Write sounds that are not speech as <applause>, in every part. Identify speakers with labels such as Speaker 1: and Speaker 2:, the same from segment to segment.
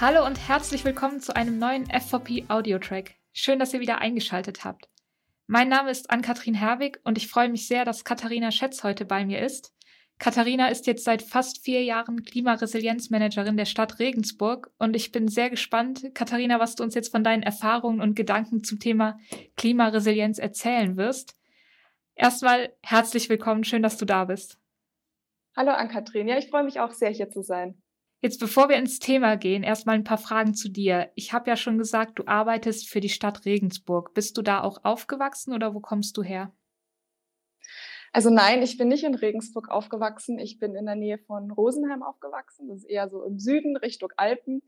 Speaker 1: Hallo und herzlich willkommen zu einem neuen FVP Audio Track. Schön, dass ihr wieder eingeschaltet habt. Mein Name ist Ann-Kathrin Herwig und ich freue mich sehr, dass Katharina Schätz heute bei mir ist. Katharina ist jetzt seit fast vier Jahren Klimaresilienzmanagerin der Stadt Regensburg und ich bin sehr gespannt, Katharina, was du uns jetzt von deinen Erfahrungen und Gedanken zum Thema Klimaresilienz erzählen wirst. Erstmal herzlich willkommen, schön, dass du da bist.
Speaker 2: Hallo Ann-Kathrin, ja, ich freue mich auch sehr, hier zu sein.
Speaker 1: Jetzt, bevor wir ins Thema gehen, erstmal ein paar Fragen zu dir. Ich habe ja schon gesagt, du arbeitest für die Stadt Regensburg. Bist du da auch aufgewachsen oder wo kommst du her?
Speaker 2: Also nein, ich bin nicht in Regensburg aufgewachsen. Ich bin in der Nähe von Rosenheim aufgewachsen. Das ist eher so im Süden, Richtung Alpen.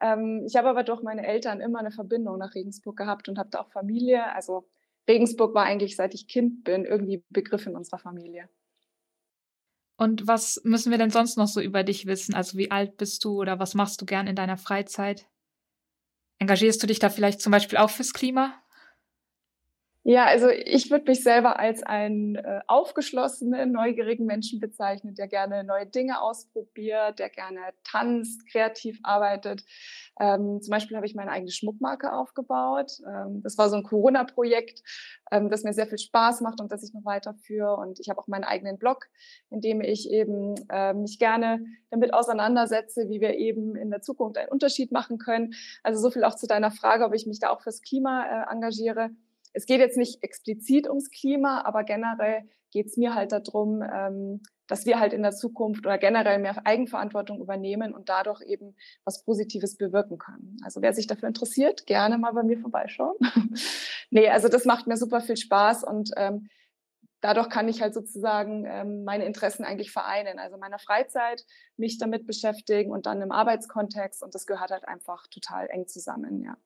Speaker 2: Ähm, ich habe aber durch meine Eltern immer eine Verbindung nach Regensburg gehabt und habe da auch Familie. Also Regensburg war eigentlich, seit ich Kind bin, irgendwie Begriff in unserer Familie.
Speaker 1: Und was müssen wir denn sonst noch so über dich wissen? Also wie alt bist du oder was machst du gern in deiner Freizeit? Engagierst du dich da vielleicht zum Beispiel auch fürs Klima?
Speaker 2: Ja, also ich würde mich selber als einen äh, aufgeschlossenen, neugierigen Menschen bezeichnen, der gerne neue Dinge ausprobiert, der gerne tanzt, kreativ arbeitet. Ähm, zum Beispiel habe ich meine eigene Schmuckmarke aufgebaut. Ähm, das war so ein Corona-Projekt, ähm, das mir sehr viel Spaß macht und das ich noch weiterführe. Und ich habe auch meinen eigenen Blog, in dem ich eben äh, mich gerne damit auseinandersetze, wie wir eben in der Zukunft einen Unterschied machen können. Also so viel auch zu deiner Frage, ob ich mich da auch fürs Klima äh, engagiere es geht jetzt nicht explizit ums Klima, aber generell geht es mir halt darum, ähm, dass wir halt in der Zukunft oder generell mehr Eigenverantwortung übernehmen und dadurch eben was Positives bewirken können. Also wer sich dafür interessiert, gerne mal bei mir vorbeischauen. <laughs> nee, also das macht mir super viel Spaß und ähm, dadurch kann ich halt sozusagen ähm, meine Interessen eigentlich vereinen. Also meiner Freizeit mich damit beschäftigen und dann im Arbeitskontext und das gehört halt einfach total eng zusammen, ja.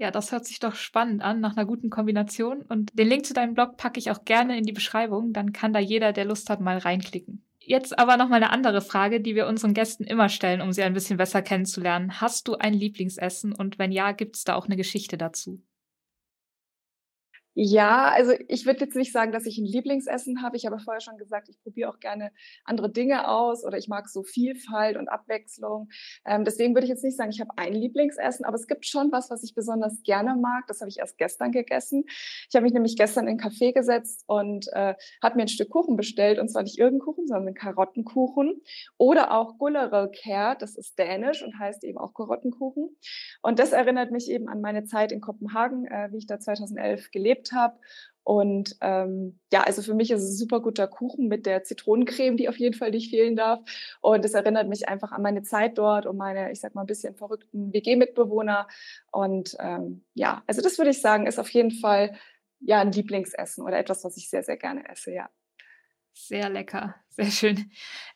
Speaker 1: Ja, das hört sich doch spannend an, nach einer guten Kombination. Und den Link zu deinem Blog packe ich auch gerne in die Beschreibung, dann kann da jeder, der Lust hat, mal reinklicken. Jetzt aber noch mal eine andere Frage, die wir unseren Gästen immer stellen, um sie ein bisschen besser kennenzulernen. Hast du ein Lieblingsessen und wenn ja, gibt es da auch eine Geschichte dazu?
Speaker 2: Ja, also ich würde jetzt nicht sagen, dass ich ein Lieblingsessen habe. Ich habe vorher schon gesagt, ich probiere auch gerne andere Dinge aus oder ich mag so Vielfalt und Abwechslung. Ähm, deswegen würde ich jetzt nicht sagen, ich habe ein Lieblingsessen, aber es gibt schon was, was ich besonders gerne mag. Das habe ich erst gestern gegessen. Ich habe mich nämlich gestern in einen Café gesetzt und äh, habe mir ein Stück Kuchen bestellt und zwar nicht irgendeinen Kuchen, sondern einen Karottenkuchen oder auch Gullerelkær. Das ist dänisch und heißt eben auch Karottenkuchen. Und das erinnert mich eben an meine Zeit in Kopenhagen, äh, wie ich da 2011 gelebt habe. Und ähm, ja, also für mich ist es ein super guter Kuchen mit der Zitronencreme, die auf jeden Fall nicht fehlen darf. Und es erinnert mich einfach an meine Zeit dort und meine, ich sag mal, ein bisschen verrückten WG-Mitbewohner. Und ähm, ja, also das würde ich sagen, ist auf jeden Fall ja ein Lieblingsessen oder etwas, was ich sehr, sehr gerne esse, ja.
Speaker 1: Sehr lecker, sehr schön.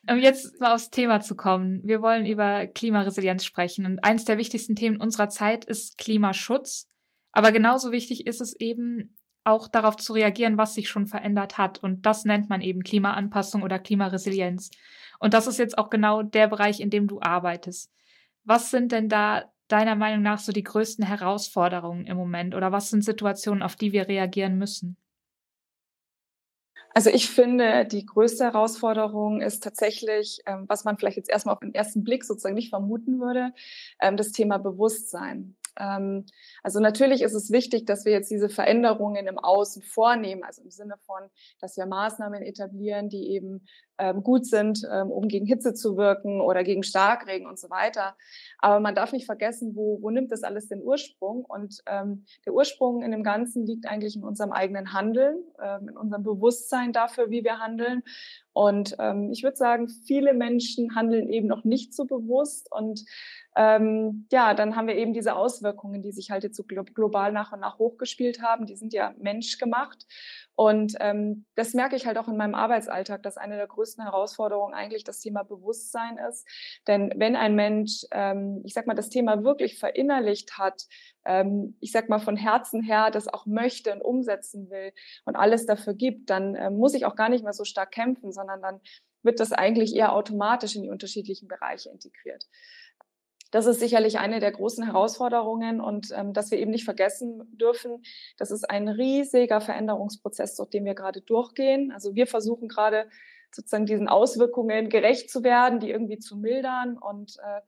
Speaker 1: Um jetzt mal aufs Thema zu kommen. Wir wollen über Klimaresilienz sprechen. Und eines der wichtigsten Themen unserer Zeit ist Klimaschutz. Aber genauso wichtig ist es eben, auch darauf zu reagieren, was sich schon verändert hat. Und das nennt man eben Klimaanpassung oder Klimaresilienz. Und das ist jetzt auch genau der Bereich, in dem du arbeitest. Was sind denn da deiner Meinung nach so die größten Herausforderungen im Moment? Oder was sind Situationen, auf die wir reagieren müssen?
Speaker 2: Also ich finde, die größte Herausforderung ist tatsächlich, ähm, was man vielleicht jetzt erstmal auf den ersten Blick sozusagen nicht vermuten würde, ähm, das Thema Bewusstsein. Ähm, also natürlich ist es wichtig, dass wir jetzt diese Veränderungen im Außen vornehmen, also im Sinne von, dass wir Maßnahmen etablieren, die eben ähm, gut sind, ähm, um gegen Hitze zu wirken oder gegen Starkregen und so weiter. Aber man darf nicht vergessen, wo, wo nimmt das alles den Ursprung? Und ähm, der Ursprung in dem Ganzen liegt eigentlich in unserem eigenen Handeln, ähm, in unserem Bewusstsein dafür, wie wir handeln. Und ähm, ich würde sagen, viele Menschen handeln eben noch nicht so bewusst und ähm, ja, dann haben wir eben diese Auswirkungen, die sich halt jetzt so global nach und nach hochgespielt haben. Die sind ja menschgemacht. Und ähm, das merke ich halt auch in meinem Arbeitsalltag, dass eine der größten Herausforderungen eigentlich das Thema Bewusstsein ist. Denn wenn ein Mensch, ähm, ich sag mal, das Thema wirklich verinnerlicht hat, ähm, ich sag mal von Herzen her das auch möchte und umsetzen will und alles dafür gibt, dann äh, muss ich auch gar nicht mehr so stark kämpfen, sondern dann wird das eigentlich eher automatisch in die unterschiedlichen Bereiche integriert das ist sicherlich eine der großen Herausforderungen und ähm, dass wir eben nicht vergessen dürfen, das ist ein riesiger Veränderungsprozess, durch den wir gerade durchgehen. Also wir versuchen gerade sozusagen diesen Auswirkungen gerecht zu werden, die irgendwie zu mildern und äh,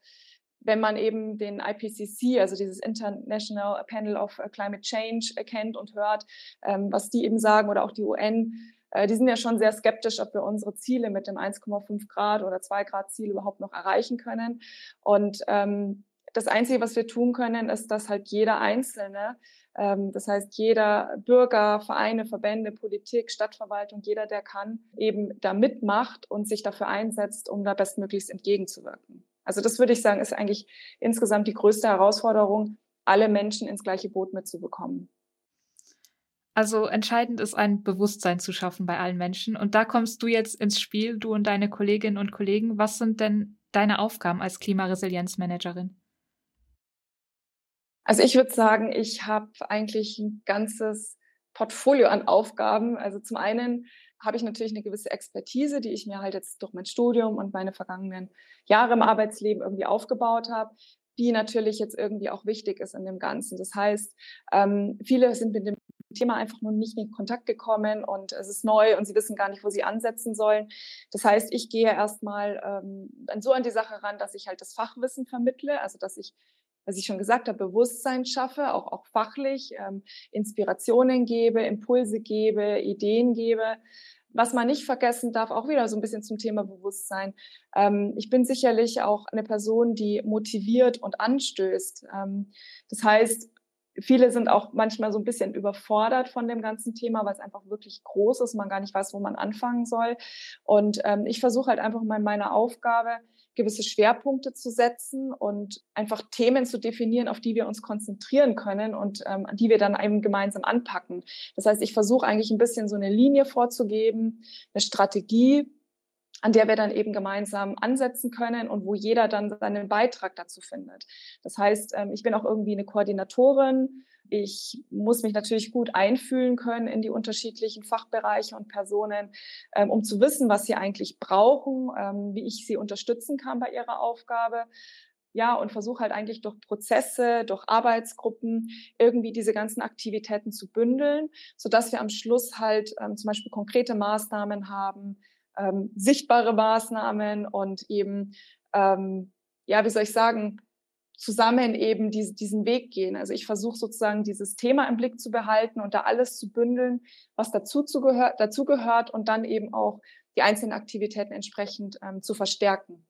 Speaker 2: wenn man eben den IPCC, also dieses International Panel of Climate Change, kennt und hört, ähm, was die eben sagen oder auch die UN, äh, die sind ja schon sehr skeptisch, ob wir unsere Ziele mit dem 1,5 Grad oder 2 Grad Ziel überhaupt noch erreichen können. Und ähm, das Einzige, was wir tun können, ist, dass halt jeder Einzelne, ähm, das heißt jeder Bürger, Vereine, Verbände, Politik, Stadtverwaltung, jeder, der kann, eben da mitmacht und sich dafür einsetzt, um da bestmöglichst entgegenzuwirken. Also das würde ich sagen, ist eigentlich insgesamt die größte Herausforderung, alle Menschen ins gleiche Boot mitzubekommen.
Speaker 1: Also entscheidend ist ein Bewusstsein zu schaffen bei allen Menschen. Und da kommst du jetzt ins Spiel, du und deine Kolleginnen und Kollegen. Was sind denn deine Aufgaben als Klimaresilienzmanagerin?
Speaker 2: Also ich würde sagen, ich habe eigentlich ein ganzes Portfolio an Aufgaben. Also zum einen habe ich natürlich eine gewisse Expertise, die ich mir halt jetzt durch mein Studium und meine vergangenen Jahre im Arbeitsleben irgendwie aufgebaut habe, die natürlich jetzt irgendwie auch wichtig ist in dem Ganzen. Das heißt, ähm, viele sind mit dem Thema einfach nur nicht in Kontakt gekommen und es ist neu und sie wissen gar nicht, wo sie ansetzen sollen. Das heißt, ich gehe erstmal ähm, so an die Sache ran, dass ich halt das Fachwissen vermittle, also dass ich was ich schon gesagt habe, Bewusstsein schaffe, auch, auch fachlich, ähm, Inspirationen gebe, Impulse gebe, Ideen gebe. Was man nicht vergessen darf, auch wieder so ein bisschen zum Thema Bewusstsein. Ähm, ich bin sicherlich auch eine Person, die motiviert und anstößt. Ähm, das heißt, viele sind auch manchmal so ein bisschen überfordert von dem ganzen Thema, weil es einfach wirklich groß ist, man gar nicht weiß, wo man anfangen soll. Und ähm, ich versuche halt einfach mal meine Aufgabe, gewisse Schwerpunkte zu setzen und einfach Themen zu definieren, auf die wir uns konzentrieren können und ähm, die wir dann eben gemeinsam anpacken. Das heißt, ich versuche eigentlich ein bisschen so eine Linie vorzugeben, eine Strategie, an der wir dann eben gemeinsam ansetzen können und wo jeder dann seinen Beitrag dazu findet. Das heißt, ähm, ich bin auch irgendwie eine Koordinatorin, ich muss mich natürlich gut einfühlen können in die unterschiedlichen Fachbereiche und Personen, ähm, um zu wissen, was sie eigentlich brauchen, ähm, wie ich sie unterstützen kann bei ihrer Aufgabe. Ja, und versuche halt eigentlich durch Prozesse, durch Arbeitsgruppen irgendwie diese ganzen Aktivitäten zu bündeln, sodass wir am Schluss halt zum Beispiel konkrete Maßnahmen haben, ähm, sichtbare Maßnahmen und eben, ähm, ja, wie soll ich sagen, zusammen eben diese, diesen Weg gehen. Also ich versuche sozusagen dieses Thema im Blick zu behalten und da alles zu bündeln, was dazu, zugehört, dazu gehört und dann eben auch die einzelnen Aktivitäten entsprechend ähm, zu verstärken.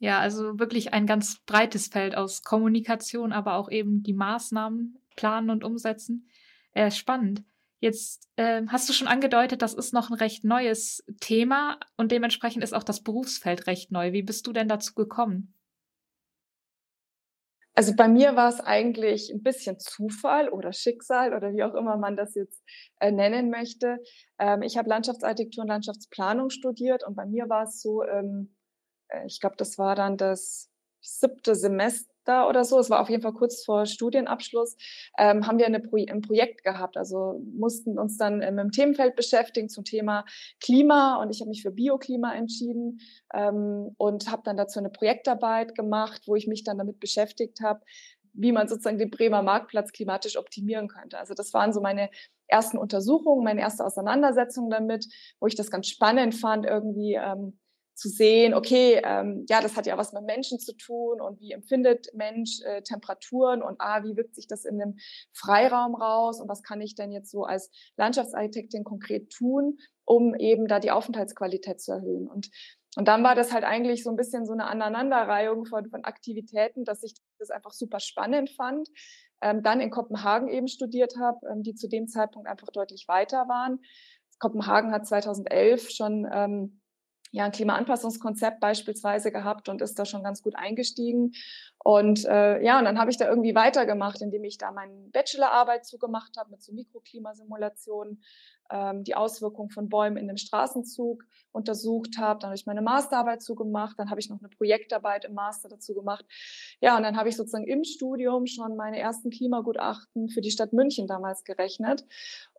Speaker 1: Ja, also wirklich ein ganz breites Feld aus Kommunikation, aber auch eben die Maßnahmen planen und umsetzen. Äh, spannend. Jetzt äh, hast du schon angedeutet, das ist noch ein recht neues Thema und dementsprechend ist auch das Berufsfeld recht neu. Wie bist du denn dazu gekommen?
Speaker 2: Also bei mir war es eigentlich ein bisschen Zufall oder Schicksal oder wie auch immer man das jetzt äh, nennen möchte. Ähm, ich habe Landschaftsarchitektur und Landschaftsplanung studiert und bei mir war es so, ähm, äh, ich glaube, das war dann das siebte Semester da oder so, es war auf jeden Fall kurz vor Studienabschluss, ähm, haben wir eine Pro ein Projekt gehabt. Also mussten uns dann äh, mit dem Themenfeld beschäftigen zum Thema Klima und ich habe mich für Bioklima entschieden ähm, und habe dann dazu eine Projektarbeit gemacht, wo ich mich dann damit beschäftigt habe, wie man sozusagen den Bremer Marktplatz klimatisch optimieren könnte. Also das waren so meine ersten Untersuchungen, meine erste Auseinandersetzung damit, wo ich das ganz spannend fand, irgendwie ähm, zu sehen, okay, ähm, ja, das hat ja was mit Menschen zu tun und wie empfindet Mensch äh, Temperaturen und ah, wie wirkt sich das in dem Freiraum raus und was kann ich denn jetzt so als Landschaftsarchitektin konkret tun, um eben da die Aufenthaltsqualität zu erhöhen. Und, und dann war das halt eigentlich so ein bisschen so eine Aneinanderreihung von, von Aktivitäten, dass ich das einfach super spannend fand. Ähm, dann in Kopenhagen eben studiert habe, ähm, die zu dem Zeitpunkt einfach deutlich weiter waren. Kopenhagen hat 2011 schon ähm, ja ein Klimaanpassungskonzept beispielsweise gehabt und ist da schon ganz gut eingestiegen. Und äh, ja, und dann habe ich da irgendwie weitergemacht, indem ich da meine Bachelorarbeit zugemacht habe mit so Mikroklimasimulationen, ähm, die Auswirkungen von Bäumen in dem Straßenzug untersucht habe. Dann habe ich meine Masterarbeit zugemacht, dann habe ich noch eine Projektarbeit im Master dazu gemacht. Ja, und dann habe ich sozusagen im Studium schon meine ersten Klimagutachten für die Stadt München damals gerechnet.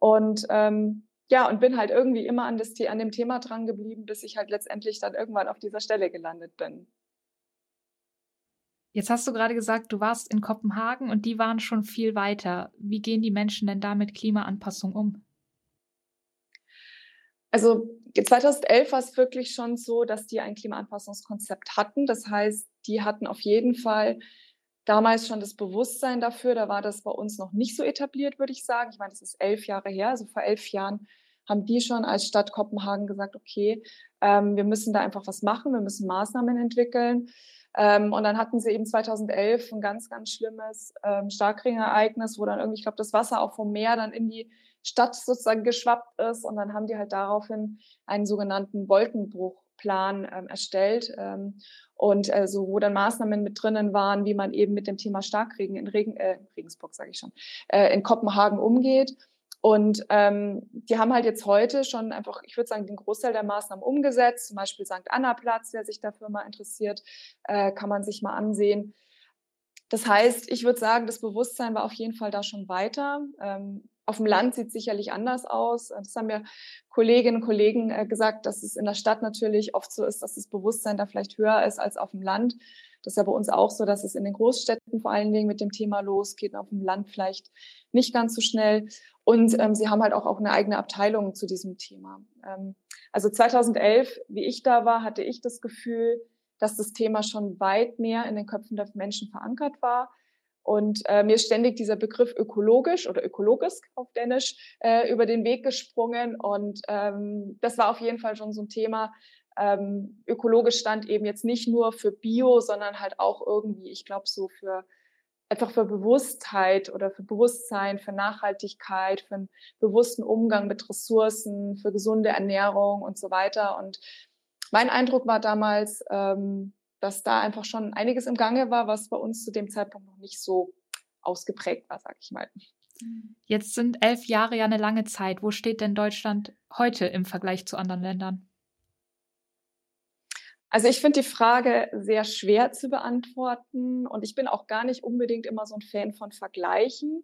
Speaker 2: Und ähm, ja, und bin halt irgendwie immer an, das, an dem Thema dran geblieben, bis ich halt letztendlich dann irgendwann auf dieser Stelle gelandet bin.
Speaker 1: Jetzt hast du gerade gesagt, du warst in Kopenhagen und die waren schon viel weiter. Wie gehen die Menschen denn da mit Klimaanpassung um?
Speaker 2: Also 2011 war es wirklich schon so, dass die ein Klimaanpassungskonzept hatten. Das heißt, die hatten auf jeden Fall damals schon das Bewusstsein dafür. Da war das bei uns noch nicht so etabliert, würde ich sagen. Ich meine, das ist elf Jahre her. Also vor elf Jahren haben die schon als Stadt Kopenhagen gesagt, okay, ähm, wir müssen da einfach was machen, wir müssen Maßnahmen entwickeln. Ähm, und dann hatten sie eben 2011 ein ganz, ganz schlimmes ähm, Starkregenereignis, wo dann irgendwie, ich glaube, das Wasser auch vom Meer dann in die Stadt sozusagen geschwappt ist. Und dann haben die halt daraufhin einen sogenannten Wolkenbruchplan ähm, erstellt. Ähm, und also, wo dann Maßnahmen mit drinnen waren, wie man eben mit dem Thema Starkregen in Regen, äh, Regensburg, sage ich schon, äh, in Kopenhagen umgeht. Und ähm, die haben halt jetzt heute schon einfach, ich würde sagen, den Großteil der Maßnahmen umgesetzt. Zum Beispiel St. Anna Platz, wer sich dafür mal interessiert, äh, kann man sich mal ansehen. Das heißt, ich würde sagen, das Bewusstsein war auf jeden Fall da schon weiter. Ähm, auf dem Land sieht es sicherlich anders aus. Das haben ja Kolleginnen und Kollegen äh, gesagt, dass es in der Stadt natürlich oft so ist, dass das Bewusstsein da vielleicht höher ist als auf dem Land. Das ist ja bei uns auch so, dass es in den Großstädten vor allen Dingen mit dem Thema losgeht, auf dem Land vielleicht nicht ganz so schnell. Und ähm, sie haben halt auch, auch eine eigene Abteilung zu diesem Thema. Ähm, also 2011, wie ich da war, hatte ich das Gefühl, dass das Thema schon weit mehr in den Köpfen der Menschen verankert war. Und äh, mir ist ständig dieser Begriff ökologisch oder ökologisch auf Dänisch äh, über den Weg gesprungen. Und ähm, das war auf jeden Fall schon so ein Thema, ähm, ökologisch stand eben jetzt nicht nur für Bio, sondern halt auch irgendwie, ich glaube, so für einfach für Bewusstheit oder für Bewusstsein, für Nachhaltigkeit, für einen bewussten Umgang mit Ressourcen, für gesunde Ernährung und so weiter. Und mein Eindruck war damals, ähm, dass da einfach schon einiges im Gange war, was bei uns zu dem Zeitpunkt noch nicht so ausgeprägt war, sag ich mal.
Speaker 1: Jetzt sind elf Jahre ja eine lange Zeit. Wo steht denn Deutschland heute im Vergleich zu anderen Ländern?
Speaker 2: Also ich finde die Frage sehr schwer zu beantworten und ich bin auch gar nicht unbedingt immer so ein Fan von Vergleichen.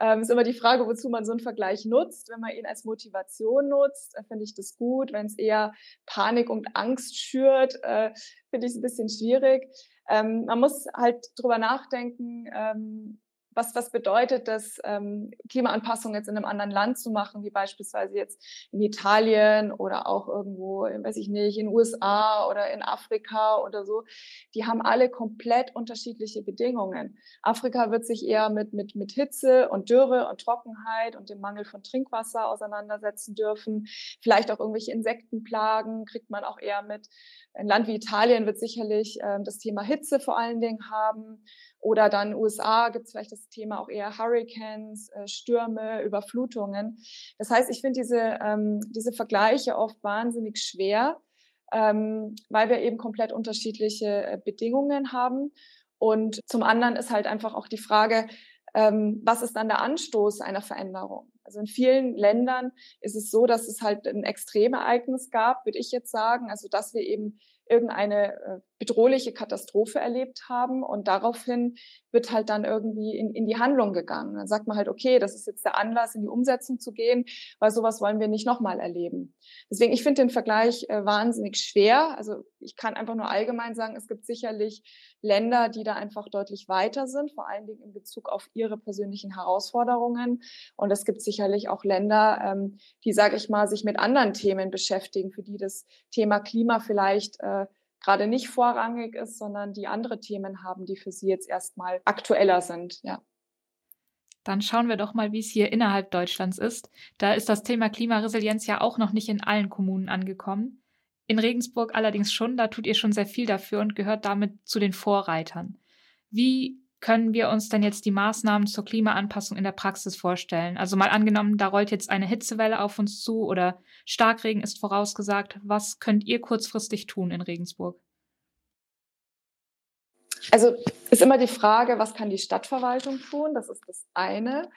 Speaker 2: Ähm, ist immer die Frage, wozu man so einen Vergleich nutzt. Wenn man ihn als Motivation nutzt, äh, finde ich das gut. Wenn es eher Panik und Angst schürt, äh, finde ich es ein bisschen schwierig. Ähm, man muss halt drüber nachdenken, ähm, was, was bedeutet das, ähm, Klimaanpassung jetzt in einem anderen Land zu machen, wie beispielsweise jetzt in Italien oder auch irgendwo, weiß ich nicht, in den USA oder in Afrika oder so. Die haben alle komplett unterschiedliche Bedingungen. Afrika wird sich eher mit, mit, mit Hitze und Dürre und Trockenheit und dem Mangel von Trinkwasser auseinandersetzen dürfen. Vielleicht auch irgendwelche Insektenplagen kriegt man auch eher mit. Ein Land wie Italien wird sicherlich ähm, das Thema Hitze vor allen Dingen haben. Oder dann USA gibt es vielleicht das Thema auch eher Hurricanes, äh, Stürme, Überflutungen. Das heißt, ich finde diese, ähm, diese Vergleiche oft wahnsinnig schwer, ähm, weil wir eben komplett unterschiedliche äh, Bedingungen haben. Und zum anderen ist halt einfach auch die Frage, ähm, was ist dann der Anstoß einer Veränderung? Also in vielen Ländern ist es so, dass es halt ein Extremereignis gab, würde ich jetzt sagen. Also dass wir eben irgendeine äh, bedrohliche Katastrophe erlebt haben und daraufhin wird halt dann irgendwie in, in die Handlung gegangen. Dann sagt man halt, okay, das ist jetzt der Anlass, in die Umsetzung zu gehen, weil sowas wollen wir nicht nochmal erleben. Deswegen, ich finde den Vergleich äh, wahnsinnig schwer. Also ich kann einfach nur allgemein sagen, es gibt sicherlich Länder, die da einfach deutlich weiter sind, vor allen Dingen in Bezug auf ihre persönlichen Herausforderungen. Und es gibt sicherlich auch Länder, ähm, die, sage ich mal, sich mit anderen Themen beschäftigen, für die das Thema Klima vielleicht äh, gerade nicht vorrangig ist, sondern die andere Themen haben, die für sie jetzt erstmal aktueller sind. Ja.
Speaker 1: Dann schauen wir doch mal, wie es hier innerhalb Deutschlands ist. Da ist das Thema Klimaresilienz ja auch noch nicht in allen Kommunen angekommen. In Regensburg allerdings schon, da tut ihr schon sehr viel dafür und gehört damit zu den Vorreitern. Wie können wir uns denn jetzt die Maßnahmen zur Klimaanpassung in der Praxis vorstellen? Also mal angenommen, da rollt jetzt eine Hitzewelle auf uns zu oder Starkregen ist vorausgesagt. Was könnt ihr kurzfristig tun in Regensburg?
Speaker 2: Also ist immer die Frage, was kann die Stadtverwaltung tun? Das ist das eine.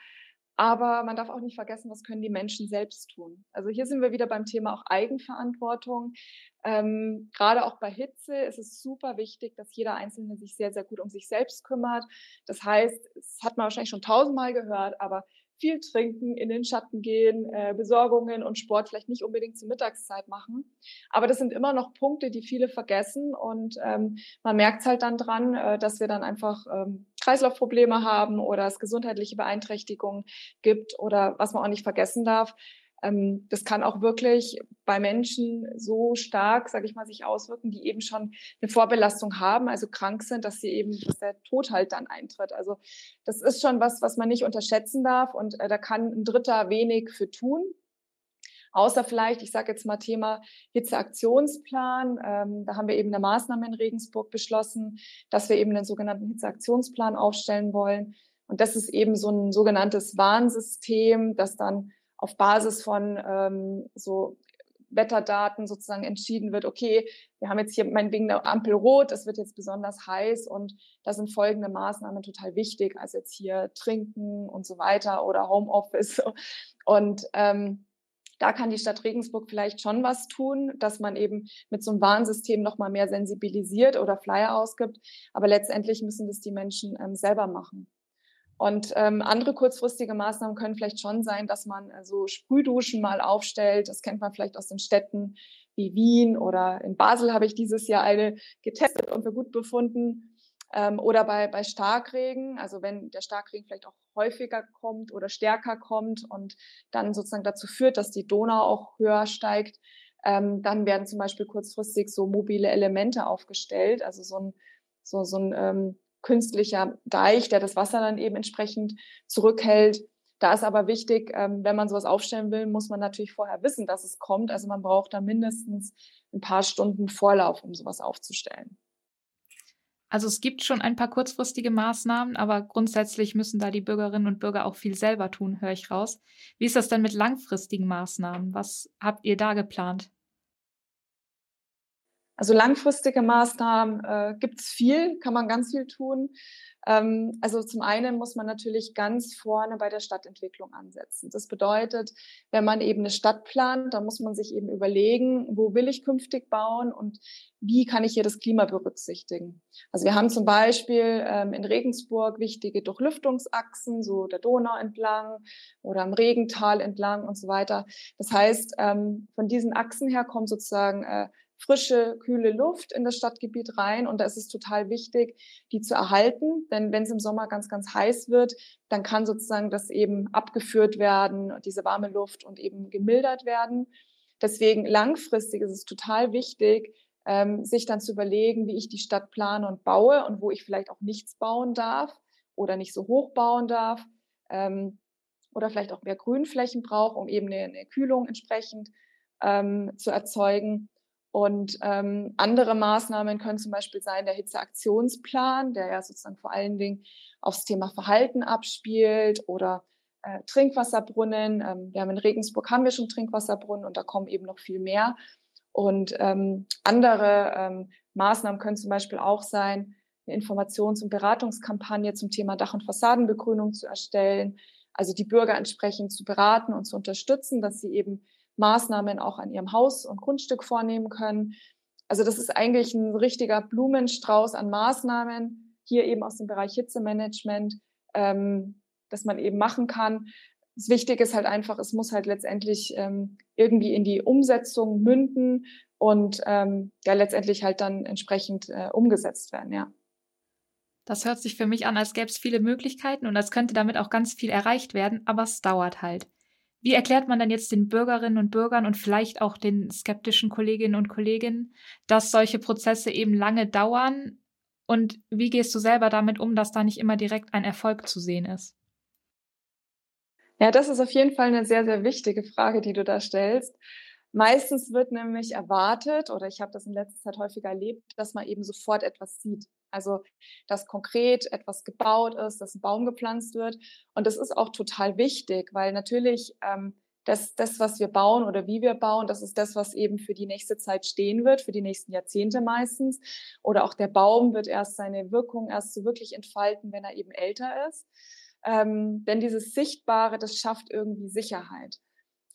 Speaker 2: Aber man darf auch nicht vergessen, was können die Menschen selbst tun. Also hier sind wir wieder beim Thema auch Eigenverantwortung. Ähm, gerade auch bei Hitze ist es super wichtig, dass jeder Einzelne sich sehr, sehr gut um sich selbst kümmert. Das heißt, es hat man wahrscheinlich schon tausendmal gehört, aber viel trinken, in den Schatten gehen, äh, Besorgungen und Sport vielleicht nicht unbedingt zur Mittagszeit machen. Aber das sind immer noch Punkte, die viele vergessen und ähm, man merkt es halt dann dran, äh, dass wir dann einfach ähm, Kreislaufprobleme haben oder es gesundheitliche Beeinträchtigungen gibt oder was man auch nicht vergessen darf. Ähm, das kann auch wirklich bei Menschen so stark, sage ich mal, sich auswirken, die eben schon eine Vorbelastung haben, also krank sind, dass sie eben, dass der Tod halt dann eintritt. Also das ist schon was, was man nicht unterschätzen darf und äh, da kann ein Dritter wenig für tun. Außer vielleicht, ich sage jetzt mal Thema Hitzeaktionsplan. Ähm, da haben wir eben eine Maßnahme in Regensburg beschlossen, dass wir eben einen sogenannten Hitzeaktionsplan aufstellen wollen. Und das ist eben so ein sogenanntes Warnsystem, das dann auf Basis von ähm, so Wetterdaten sozusagen entschieden wird, okay, wir haben jetzt hier meinetwegen eine Ampel rot, es wird jetzt besonders heiß und da sind folgende Maßnahmen total wichtig, also jetzt hier trinken und so weiter oder Homeoffice. <laughs> Und ähm, da kann die Stadt Regensburg vielleicht schon was tun, dass man eben mit so einem Warnsystem nochmal mehr sensibilisiert oder Flyer ausgibt. Aber letztendlich müssen das die Menschen ähm, selber machen. Und ähm, andere kurzfristige Maßnahmen können vielleicht schon sein, dass man äh, so Sprühduschen mal aufstellt. Das kennt man vielleicht aus den Städten wie Wien oder in Basel habe ich dieses Jahr eine getestet und für gut befunden. Ähm, oder bei, bei Starkregen, also wenn der Starkregen vielleicht auch häufiger kommt oder stärker kommt und dann sozusagen dazu führt, dass die Donau auch höher steigt, ähm, dann werden zum Beispiel kurzfristig so mobile Elemente aufgestellt, also so ein, so, so ein ähm, künstlicher Deich, der das Wasser dann eben entsprechend zurückhält. Da ist aber wichtig, ähm, wenn man sowas aufstellen will, muss man natürlich vorher wissen, dass es kommt. Also man braucht da mindestens ein paar Stunden Vorlauf, um sowas aufzustellen.
Speaker 1: Also es gibt schon ein paar kurzfristige Maßnahmen, aber grundsätzlich müssen da die Bürgerinnen und Bürger auch viel selber tun, höre ich raus. Wie ist das denn mit langfristigen Maßnahmen? Was habt ihr da geplant?
Speaker 2: Also langfristige Maßnahmen äh, gibt es viel, kann man ganz viel tun. Ähm, also zum einen muss man natürlich ganz vorne bei der Stadtentwicklung ansetzen. Das bedeutet, wenn man eben eine Stadt plant, dann muss man sich eben überlegen, wo will ich künftig bauen und wie kann ich hier das Klima berücksichtigen. Also wir haben zum Beispiel ähm, in Regensburg wichtige Durchlüftungsachsen, so der Donau entlang oder am Regental entlang und so weiter. Das heißt, ähm, von diesen Achsen her kommen sozusagen äh, frische, kühle Luft in das Stadtgebiet rein. Und da ist es total wichtig, die zu erhalten. Denn wenn es im Sommer ganz, ganz heiß wird, dann kann sozusagen das eben abgeführt werden, diese warme Luft und eben gemildert werden. Deswegen langfristig ist es total wichtig, ähm, sich dann zu überlegen, wie ich die Stadt plane und baue und wo ich vielleicht auch nichts bauen darf oder nicht so hoch bauen darf ähm, oder vielleicht auch mehr Grünflächen brauche, um eben eine, eine Kühlung entsprechend ähm, zu erzeugen. Und ähm, andere Maßnahmen können zum Beispiel sein der Hitzeaktionsplan, der ja sozusagen vor allen Dingen aufs Thema Verhalten abspielt oder äh, Trinkwasserbrunnen. Ähm, wir haben in Regensburg haben wir schon Trinkwasserbrunnen und da kommen eben noch viel mehr. Und ähm, andere ähm, Maßnahmen können zum Beispiel auch sein, eine Informations- und Beratungskampagne zum Thema Dach- und Fassadenbegrünung zu erstellen, also die Bürger entsprechend zu beraten und zu unterstützen, dass sie eben Maßnahmen auch an ihrem Haus und Grundstück vornehmen können. Also das ist eigentlich ein richtiger Blumenstrauß an Maßnahmen, hier eben aus dem Bereich Hitzemanagement, ähm, das man eben machen kann. Das Wichtige ist halt einfach, es muss halt letztendlich ähm, irgendwie in die Umsetzung münden und ähm, ja letztendlich halt dann entsprechend äh, umgesetzt werden, ja.
Speaker 1: Das hört sich für mich an, als gäbe es viele Möglichkeiten und als könnte damit auch ganz viel erreicht werden, aber es dauert halt. Wie erklärt man denn jetzt den Bürgerinnen und Bürgern und vielleicht auch den skeptischen Kolleginnen und Kollegen, dass solche Prozesse eben lange dauern? Und wie gehst du selber damit um, dass da nicht immer direkt ein Erfolg zu sehen ist?
Speaker 2: Ja, das ist auf jeden Fall eine sehr, sehr wichtige Frage, die du da stellst. Meistens wird nämlich erwartet, oder ich habe das in letzter Zeit häufiger erlebt, dass man eben sofort etwas sieht. Also, dass konkret etwas gebaut ist, dass ein Baum gepflanzt wird. Und das ist auch total wichtig, weil natürlich ähm, das, das, was wir bauen oder wie wir bauen, das ist das, was eben für die nächste Zeit stehen wird, für die nächsten Jahrzehnte meistens. Oder auch der Baum wird erst seine Wirkung erst so wirklich entfalten, wenn er eben älter ist. Ähm, denn dieses Sichtbare, das schafft irgendwie Sicherheit.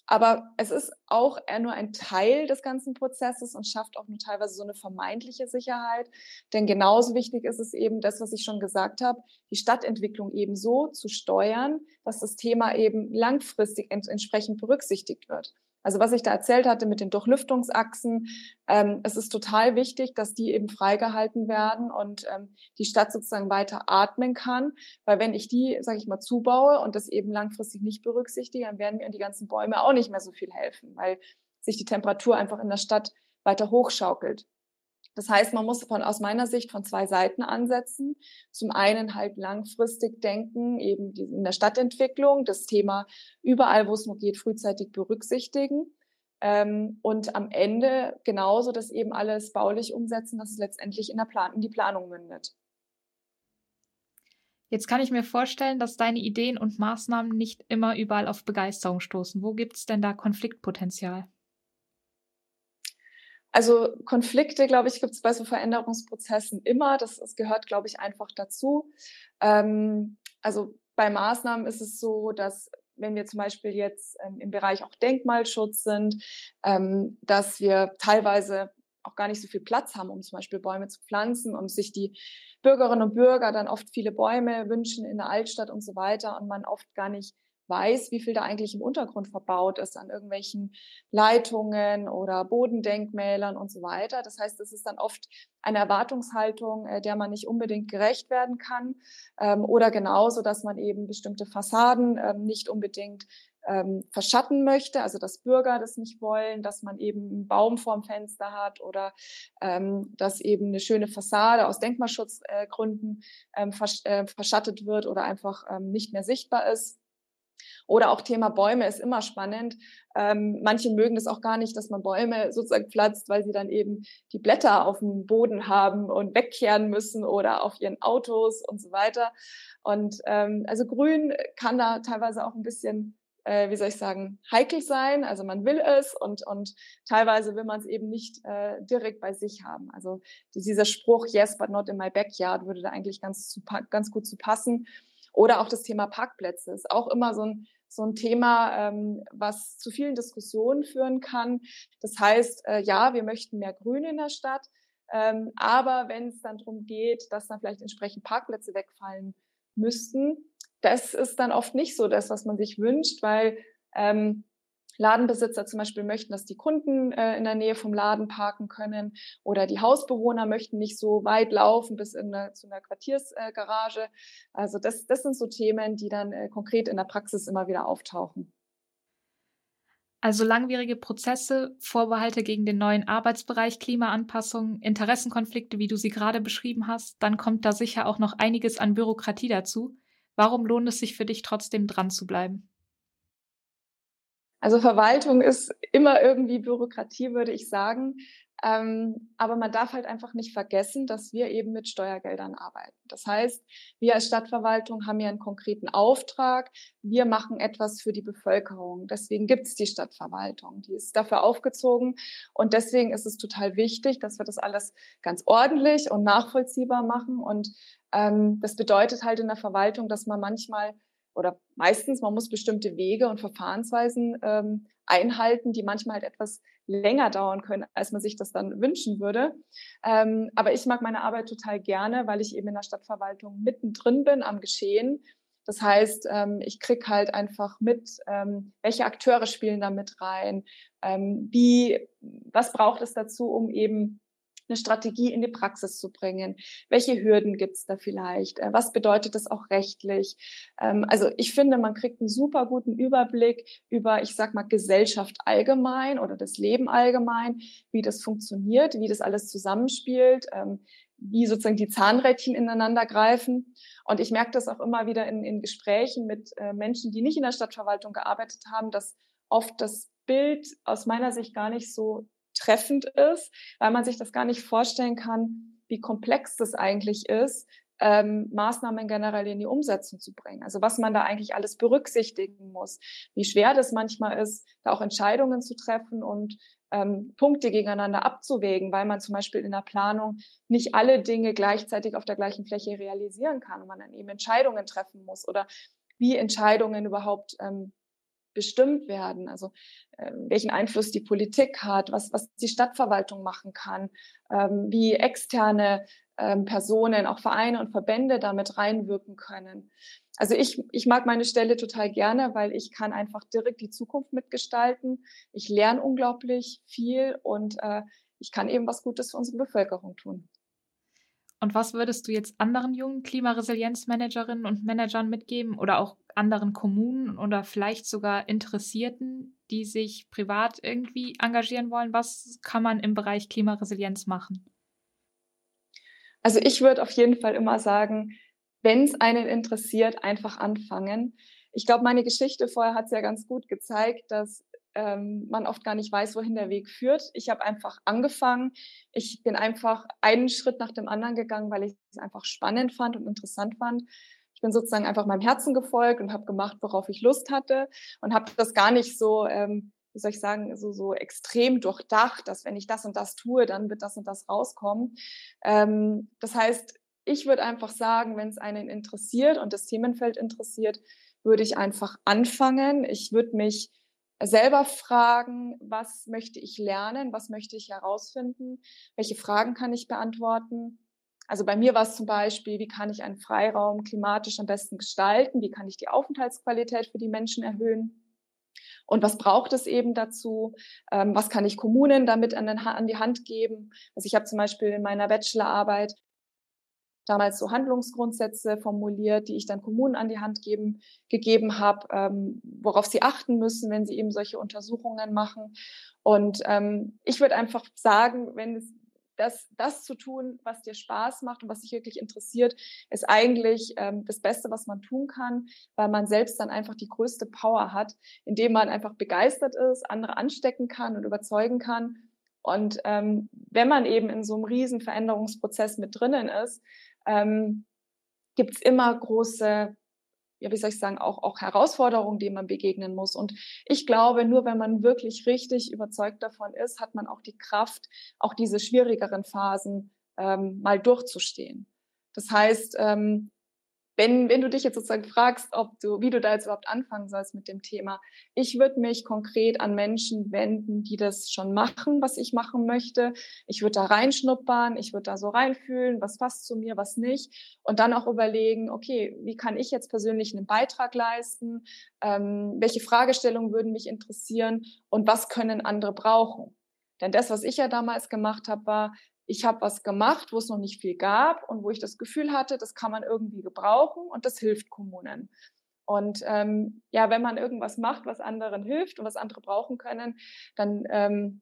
Speaker 2: Aber es ist auch eher nur ein Teil des ganzen Prozesses und schafft auch nur teilweise so eine vermeintliche Sicherheit. Denn genauso wichtig ist es eben das, was ich schon gesagt habe, die Stadtentwicklung eben so zu steuern, dass das Thema eben langfristig ent entsprechend berücksichtigt wird. Also was ich da erzählt hatte mit den Durchlüftungsachsen, ähm, es ist total wichtig, dass die eben freigehalten werden und ähm, die Stadt sozusagen weiter atmen kann, weil wenn ich die, sage ich mal, zubaue und das eben langfristig nicht berücksichtige, dann werden mir die ganzen Bäume auch nicht mehr so viel helfen, weil sich die Temperatur einfach in der Stadt weiter hochschaukelt. Das heißt, man muss von, aus meiner Sicht von zwei Seiten ansetzen. Zum einen halt langfristig denken, eben in der Stadtentwicklung, das Thema überall, wo es nur geht, frühzeitig berücksichtigen. Ähm, und am Ende genauso das eben alles baulich umsetzen, dass es letztendlich in, der Plan in die Planung mündet.
Speaker 1: Jetzt kann ich mir vorstellen, dass deine Ideen und Maßnahmen nicht immer überall auf Begeisterung stoßen. Wo gibt es denn da Konfliktpotenzial?
Speaker 2: Also Konflikte, glaube ich, gibt es bei so Veränderungsprozessen immer. Das, das gehört, glaube ich, einfach dazu. Ähm, also bei Maßnahmen ist es so, dass wenn wir zum Beispiel jetzt ähm, im Bereich auch Denkmalschutz sind, ähm, dass wir teilweise auch gar nicht so viel Platz haben, um zum Beispiel Bäume zu pflanzen und sich die Bürgerinnen und Bürger dann oft viele Bäume wünschen in der Altstadt und so weiter und man oft gar nicht weiß, wie viel da eigentlich im Untergrund verbaut ist an irgendwelchen Leitungen oder Bodendenkmälern und so weiter. Das heißt, es ist dann oft eine Erwartungshaltung, äh, der man nicht unbedingt gerecht werden kann. Ähm, oder genauso, dass man eben bestimmte Fassaden ähm, nicht unbedingt ähm, verschatten möchte, also dass Bürger das nicht wollen, dass man eben einen Baum vorm Fenster hat oder ähm, dass eben eine schöne Fassade aus Denkmalschutzgründen ähm, versch äh, verschattet wird oder einfach ähm, nicht mehr sichtbar ist. Oder auch Thema Bäume ist immer spannend. Ähm, manche mögen das auch gar nicht, dass man Bäume sozusagen pflanzt, weil sie dann eben die Blätter auf dem Boden haben und wegkehren müssen oder auf ihren Autos und so weiter. Und ähm, also Grün kann da teilweise auch ein bisschen äh, wie soll ich sagen, heikel sein. Also man will es und, und teilweise will man es eben nicht äh, direkt bei sich haben. Also dieser Spruch, yes, but not in my backyard, würde da eigentlich ganz, zu, ganz gut zu passen. Oder auch das Thema Parkplätze ist auch immer so ein, so ein Thema, ähm, was zu vielen Diskussionen führen kann. Das heißt, äh, ja, wir möchten mehr Grün in der Stadt, ähm, aber wenn es dann darum geht, dass dann vielleicht entsprechend Parkplätze wegfallen müssten, das ist dann oft nicht so das, was man sich wünscht, weil ähm, Ladenbesitzer zum Beispiel möchten, dass die Kunden äh, in der Nähe vom Laden parken können oder die Hausbewohner möchten nicht so weit laufen bis in eine, zu einer Quartiersgarage. Äh, also das, das sind so Themen, die dann äh, konkret in der Praxis immer wieder auftauchen.
Speaker 1: Also langwierige Prozesse, Vorbehalte gegen den neuen Arbeitsbereich, Klimaanpassung, Interessenkonflikte, wie du sie gerade beschrieben hast, dann kommt da sicher auch noch einiges an Bürokratie dazu. Warum lohnt es sich für dich trotzdem dran zu bleiben?
Speaker 2: Also Verwaltung ist immer irgendwie Bürokratie, würde ich sagen. Ähm, aber man darf halt einfach nicht vergessen, dass wir eben mit Steuergeldern arbeiten. Das heißt, wir als Stadtverwaltung haben ja einen konkreten Auftrag. Wir machen etwas für die Bevölkerung. Deswegen gibt es die Stadtverwaltung. Die ist dafür aufgezogen. Und deswegen ist es total wichtig, dass wir das alles ganz ordentlich und nachvollziehbar machen. Und ähm, das bedeutet halt in der Verwaltung, dass man manchmal oder meistens, man muss bestimmte Wege und Verfahrensweisen ähm, einhalten, die manchmal halt etwas länger dauern können, als man sich das dann wünschen würde. Ähm, aber ich mag meine Arbeit total gerne, weil ich eben in der Stadtverwaltung mittendrin bin am Geschehen. Das heißt, ähm, ich krieg halt einfach mit, ähm, welche Akteure spielen da mit rein, ähm, wie, was braucht es dazu, um eben eine Strategie in die Praxis zu bringen? Welche Hürden gibt es da vielleicht? Äh, was bedeutet das auch rechtlich? Ähm, also ich finde, man kriegt einen super guten Überblick über, ich sag mal, Gesellschaft allgemein oder das Leben allgemein, wie das funktioniert, wie das alles zusammenspielt, ähm, wie sozusagen die Zahnrädchen ineinander greifen. Und ich merke das auch immer wieder in, in Gesprächen mit äh, Menschen, die nicht in der Stadtverwaltung gearbeitet haben, dass oft das Bild aus meiner Sicht gar nicht so treffend ist, weil man sich das gar nicht vorstellen kann, wie komplex das eigentlich ist, ähm, Maßnahmen generell in die Umsetzung zu bringen. Also was man da eigentlich alles berücksichtigen muss, wie schwer das manchmal ist, da auch Entscheidungen zu treffen und ähm, Punkte gegeneinander abzuwägen, weil man zum Beispiel in der Planung nicht alle Dinge gleichzeitig auf der gleichen Fläche realisieren kann und man dann eben Entscheidungen treffen muss oder wie Entscheidungen überhaupt ähm, bestimmt werden. Also äh, welchen Einfluss die Politik hat, was, was die Stadtverwaltung machen kann, ähm, wie externe ähm, Personen, auch Vereine und Verbände damit reinwirken können. Also ich, ich mag meine Stelle total gerne, weil ich kann einfach direkt die Zukunft mitgestalten. Ich lerne unglaublich viel und äh, ich kann eben was Gutes für unsere Bevölkerung tun.
Speaker 1: Und was würdest du jetzt anderen jungen Klimaresilienzmanagerinnen und Managern mitgeben oder auch anderen Kommunen oder vielleicht sogar Interessierten, die sich privat irgendwie engagieren wollen? Was kann man im Bereich Klimaresilienz machen?
Speaker 2: Also ich würde auf jeden Fall immer sagen, wenn es einen interessiert, einfach anfangen. Ich glaube, meine Geschichte vorher hat es ja ganz gut gezeigt, dass ähm, man oft gar nicht weiß, wohin der Weg führt. Ich habe einfach angefangen. Ich bin einfach einen Schritt nach dem anderen gegangen, weil ich es einfach spannend fand und interessant fand. Ich bin sozusagen einfach meinem Herzen gefolgt und habe gemacht, worauf ich Lust hatte und habe das gar nicht so ähm, wie soll ich sagen, so, so extrem durchdacht, dass wenn ich das und das tue, dann wird das und das rauskommen. Ähm, das heißt, ich würde einfach sagen, wenn es einen interessiert und das Themenfeld interessiert, würde ich einfach anfangen. Ich würde mich selber fragen, was möchte ich lernen, was möchte ich herausfinden, welche Fragen kann ich beantworten. Also bei mir war es zum Beispiel, wie kann ich einen Freiraum klimatisch am besten gestalten, wie kann ich die Aufenthaltsqualität für die Menschen erhöhen. Und was braucht es eben dazu? Ähm, was kann ich Kommunen damit an, an die Hand geben? Also ich habe zum Beispiel in meiner Bachelorarbeit damals so Handlungsgrundsätze formuliert, die ich dann Kommunen an die Hand geben, gegeben habe, ähm, worauf sie achten müssen, wenn sie eben solche Untersuchungen machen. Und ähm, ich würde einfach sagen, wenn es das, das zu tun, was dir Spaß macht und was dich wirklich interessiert, ist eigentlich ähm, das Beste, was man tun kann, weil man selbst dann einfach die größte Power hat, indem man einfach begeistert ist, andere anstecken kann und überzeugen kann. Und ähm, wenn man eben in so einem riesen Veränderungsprozess mit drinnen ist, ähm, gibt es immer große ja, wie soll ich sagen, auch, auch Herausforderungen, denen man begegnen muss. Und ich glaube, nur wenn man wirklich richtig überzeugt davon ist, hat man auch die Kraft, auch diese schwierigeren Phasen ähm, mal durchzustehen. Das heißt, ähm, wenn, wenn du dich jetzt sozusagen fragst, ob du, wie du da jetzt überhaupt anfangen sollst mit dem Thema, ich würde mich konkret an Menschen wenden, die das schon machen, was ich machen möchte. Ich würde da reinschnuppern, ich würde da so reinfühlen, was passt zu mir, was nicht. Und dann auch überlegen, okay, wie kann ich jetzt persönlich einen Beitrag leisten? Ähm, welche Fragestellungen würden mich interessieren? Und was können andere brauchen? Denn das, was ich ja damals gemacht habe, war, ich habe was gemacht, wo es noch nicht viel gab und wo ich das Gefühl hatte, das kann man irgendwie gebrauchen und das hilft Kommunen. Und ähm, ja, wenn man irgendwas macht, was anderen hilft und was andere brauchen können, dann ähm,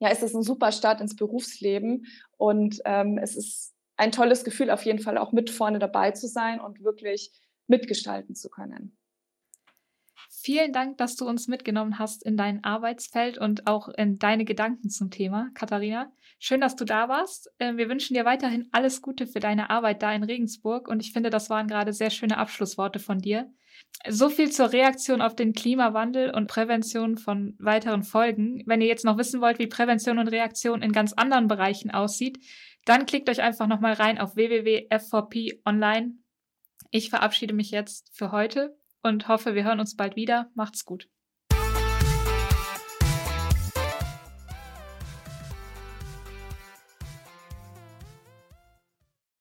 Speaker 2: ja, ist es ein super Start ins Berufsleben und ähm, es ist ein tolles Gefühl, auf jeden Fall auch mit vorne dabei zu sein und wirklich mitgestalten zu können.
Speaker 1: Vielen Dank, dass du uns mitgenommen hast in dein Arbeitsfeld und auch in deine Gedanken zum Thema, Katharina. Schön, dass du da warst. Ähm, wir wünschen dir weiterhin alles Gute für deine Arbeit da in Regensburg und ich finde, das waren gerade sehr schöne Abschlussworte von dir. So viel zur Reaktion auf den Klimawandel und Prävention von weiteren Folgen. Wenn ihr jetzt noch wissen wollt, wie Prävention und Reaktion in ganz anderen Bereichen aussieht, dann klickt euch einfach nochmal rein auf www.f4p online. Ich verabschiede mich jetzt für heute und hoffe, wir hören uns bald wieder. Macht's gut.